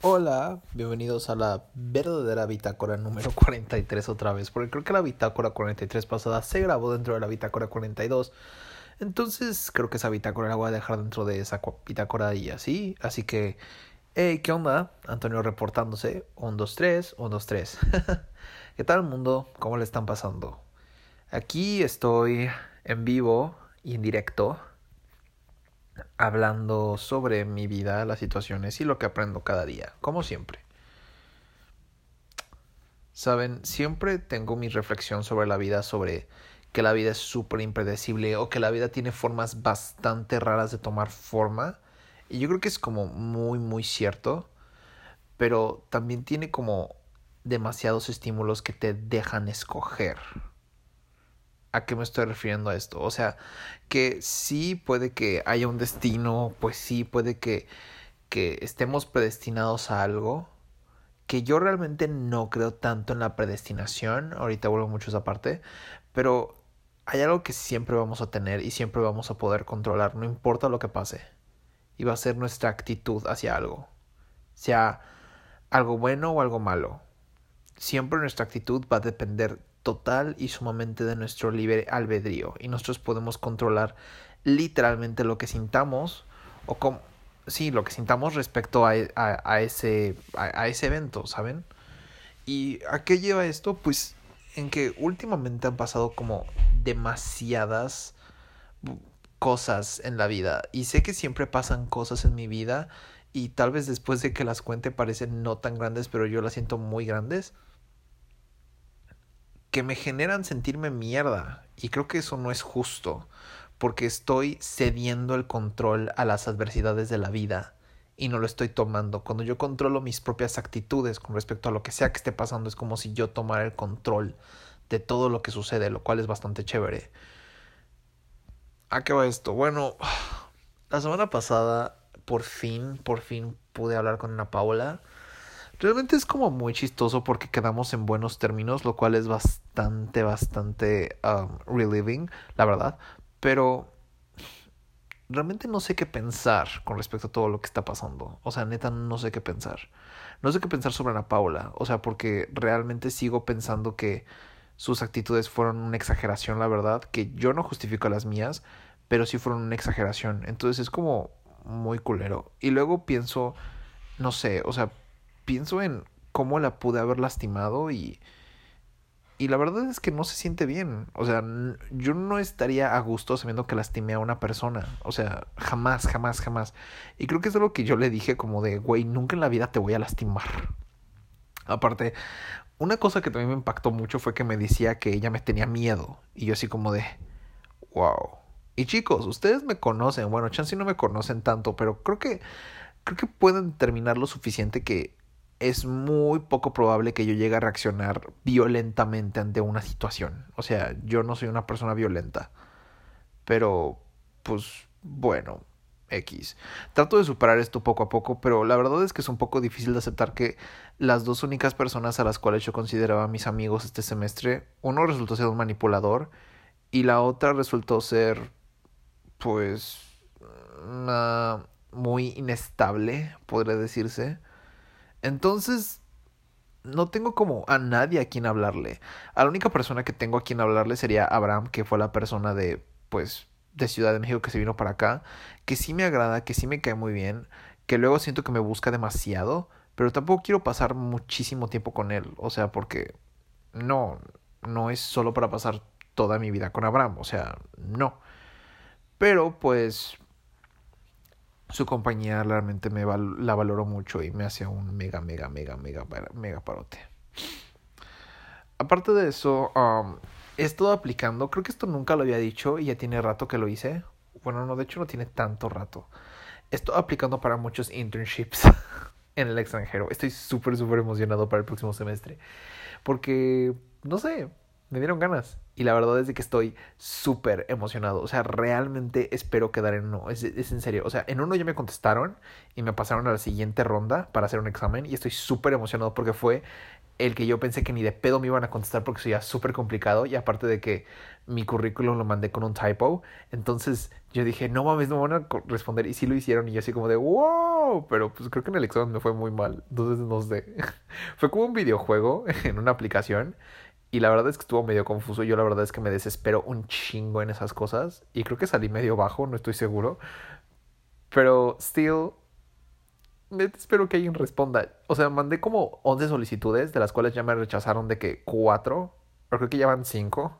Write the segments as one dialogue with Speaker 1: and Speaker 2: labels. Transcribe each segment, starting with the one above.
Speaker 1: Hola, bienvenidos a la verdadera bitácora número 43 otra vez, porque creo que la bitácora 43 pasada se grabó dentro de la bitácora 42. Entonces creo que esa bitácora la voy a dejar dentro de esa bitácora y así. Así que, hey, ¿qué onda? Antonio reportándose. 1, 2, 3, 1, 2, 3. ¿Qué tal mundo? ¿Cómo le están pasando? Aquí estoy en vivo y en directo hablando sobre mi vida, las situaciones y lo que aprendo cada día, como siempre. Saben, siempre tengo mi reflexión sobre la vida, sobre que la vida es súper impredecible o que la vida tiene formas bastante raras de tomar forma. Y yo creo que es como muy, muy cierto, pero también tiene como demasiados estímulos que te dejan escoger. ¿A qué me estoy refiriendo a esto? O sea, que sí puede que haya un destino, pues sí puede que, que estemos predestinados a algo, que yo realmente no creo tanto en la predestinación, ahorita vuelvo mucho a esa parte, pero hay algo que siempre vamos a tener y siempre vamos a poder controlar, no importa lo que pase, y va a ser nuestra actitud hacia algo, sea algo bueno o algo malo. Siempre nuestra actitud va a depender total y sumamente de nuestro libre albedrío y nosotros podemos controlar literalmente lo que sintamos o como sí lo que sintamos respecto a, a, ese a, ese evento saben y a qué lleva esto pues en que últimamente han pasado como demasiadas cosas en la vida y sé que siempre pasan cosas en mi vida y tal vez después de que las cuente parecen no tan grandes pero yo las siento muy grandes que me generan sentirme mierda. Y creo que eso no es justo, porque estoy cediendo el control a las adversidades de la vida y no lo estoy tomando. Cuando yo controlo mis propias actitudes con respecto a lo que sea que esté pasando, es como si yo tomara el control de todo lo que sucede, lo cual es bastante chévere. ¿A qué va esto? Bueno, la semana pasada, por fin, por fin pude hablar con Ana Paula Realmente es como muy chistoso porque quedamos en buenos términos, lo cual es bastante, bastante um, relieving, la verdad. Pero realmente no sé qué pensar con respecto a todo lo que está pasando. O sea, neta, no sé qué pensar. No sé qué pensar sobre Ana Paula. O sea, porque realmente sigo pensando que sus actitudes fueron una exageración, la verdad. Que yo no justifico las mías, pero sí fueron una exageración. Entonces es como muy culero. Y luego pienso, no sé, o sea, pienso en cómo la pude haber lastimado y... Y la verdad es que no se siente bien. O sea, yo no estaría a gusto sabiendo que lastimé a una persona. O sea, jamás, jamás, jamás. Y creo que es algo que yo le dije como de, güey, nunca en la vida te voy a lastimar. Aparte, una cosa que también me impactó mucho fue que me decía que ella me tenía miedo. Y yo así como de, wow. Y chicos, ustedes me conocen. Bueno, chance no me conocen tanto, pero creo que, creo que pueden determinar lo suficiente que es muy poco probable que yo llegue a reaccionar violentamente ante una situación. O sea, yo no soy una persona violenta. Pero, pues, bueno, X. Trato de superar esto poco a poco, pero la verdad es que es un poco difícil de aceptar que las dos únicas personas a las cuales yo consideraba mis amigos este semestre, uno resultó ser un manipulador y la otra resultó ser, pues, muy inestable, podría decirse. Entonces, no tengo como a nadie a quien hablarle. A la única persona que tengo a quien hablarle sería Abraham, que fue la persona de, pues, de Ciudad de México que se vino para acá, que sí me agrada, que sí me cae muy bien, que luego siento que me busca demasiado, pero tampoco quiero pasar muchísimo tiempo con él, o sea, porque no, no es solo para pasar toda mi vida con Abraham, o sea, no. Pero pues su compañía realmente me la valoro mucho y me hace un mega, mega, mega, mega, mega parote. Aparte de eso, um, he estado aplicando, creo que esto nunca lo había dicho y ya tiene rato que lo hice. Bueno, no, de hecho no tiene tanto rato. Estoy aplicando para muchos internships en el extranjero. Estoy súper, súper emocionado para el próximo semestre. Porque, no sé, me dieron ganas. Y la verdad es que estoy súper emocionado. O sea, realmente espero quedar en uno. Es, es, en serio. O sea, en uno ya me contestaron y me pasaron a la siguiente ronda para hacer un examen. Y estoy súper emocionado porque fue el que yo pensé que ni de pedo me iban a contestar porque sería súper complicado y aparte de que mi currículum lo mandé con un typo, entonces yo dije, no mames, no van a responder y sí lo hicieron y yo así como de, wow, pero pues creo que en el examen me fue muy mal, entonces no sé, fue como un videojuego en una aplicación y la verdad es que estuvo medio confuso, yo la verdad es que me desespero un chingo en esas cosas y creo que salí medio bajo, no estoy seguro, pero still espero que alguien responda. O sea, mandé como 11 solicitudes, de las cuales ya me rechazaron de que 4, pero creo que ya van 5.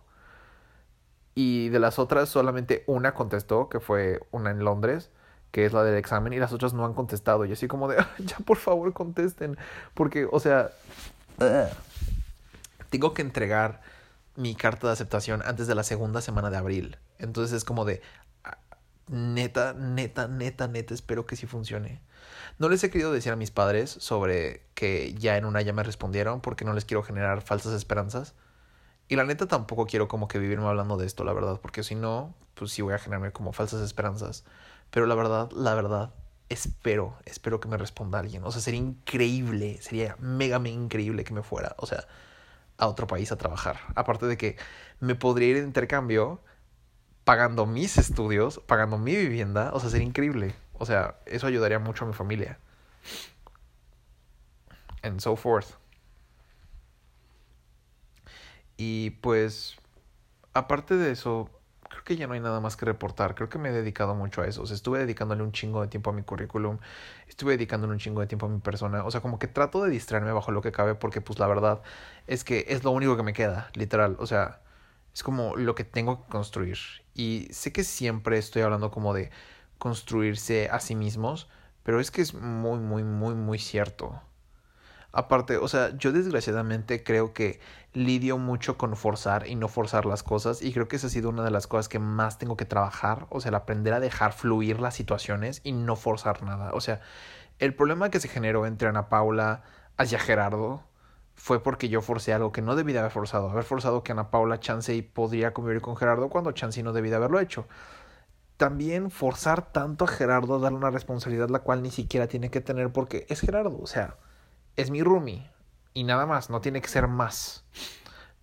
Speaker 1: Y de las otras solamente una contestó, que fue una en Londres, que es la del examen, y las otras no han contestado. Y así como de, ya por favor contesten. Porque, o sea, tengo que entregar mi carta de aceptación antes de la segunda semana de abril. Entonces es como de, neta, neta, neta, neta, espero que sí funcione. No les he querido decir a mis padres sobre que ya en una ya me respondieron porque no les quiero generar falsas esperanzas. Y la neta tampoco quiero como que vivirme hablando de esto, la verdad, porque si no, pues sí voy a generarme como falsas esperanzas. Pero la verdad, la verdad, espero, espero que me responda alguien. O sea, sería increíble, sería mega, mega increíble que me fuera, o sea, a otro país a trabajar. Aparte de que me podría ir de intercambio pagando mis estudios, pagando mi vivienda, o sea, sería increíble. O sea, eso ayudaría mucho a mi familia. And so forth. Y pues, aparte de eso, que ya no hay nada más que reportar. Creo que me he dedicado mucho a eso. O sea, estuve dedicándole un chingo de tiempo a mi currículum. Estuve dedicándole un chingo de tiempo a mi persona. O sea, como que trato de distraerme bajo lo que cabe porque pues la verdad es que es lo único que me queda, literal. O sea, es como lo que tengo que construir. Y sé que siempre estoy hablando como de construirse a sí mismos, pero es que es muy, muy, muy, muy cierto. Aparte, o sea, yo desgraciadamente creo que lidio mucho con forzar y no forzar las cosas y creo que esa ha sido una de las cosas que más tengo que trabajar, o sea, el aprender a dejar fluir las situaciones y no forzar nada. O sea, el problema que se generó entre Ana Paula hacia Gerardo fue porque yo forcé algo que no debí de haber forzado. Haber forzado que Ana Paula Chansey podría convivir con Gerardo cuando Chansey no debía de haberlo hecho. También forzar tanto a Gerardo a darle una responsabilidad la cual ni siquiera tiene que tener porque es Gerardo, o sea, es mi roomie y nada más, no tiene que ser más.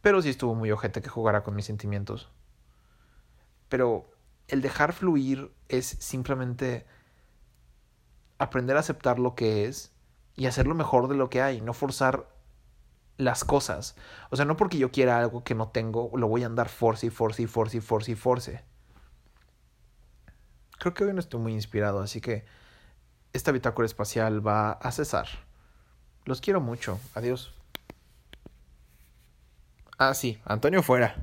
Speaker 1: Pero sí estuvo muy ojete que jugara con mis sentimientos. Pero el dejar fluir es simplemente aprender a aceptar lo que es y hacer lo mejor de lo que hay, no forzar las cosas. O sea, no porque yo quiera algo que no tengo, lo voy a andar force y force y force y force y force. Creo que hoy no estoy muy inspirado, así que esta bitácora espacial va a cesar. Los quiero mucho. Adiós. Ah, sí, Antonio fuera.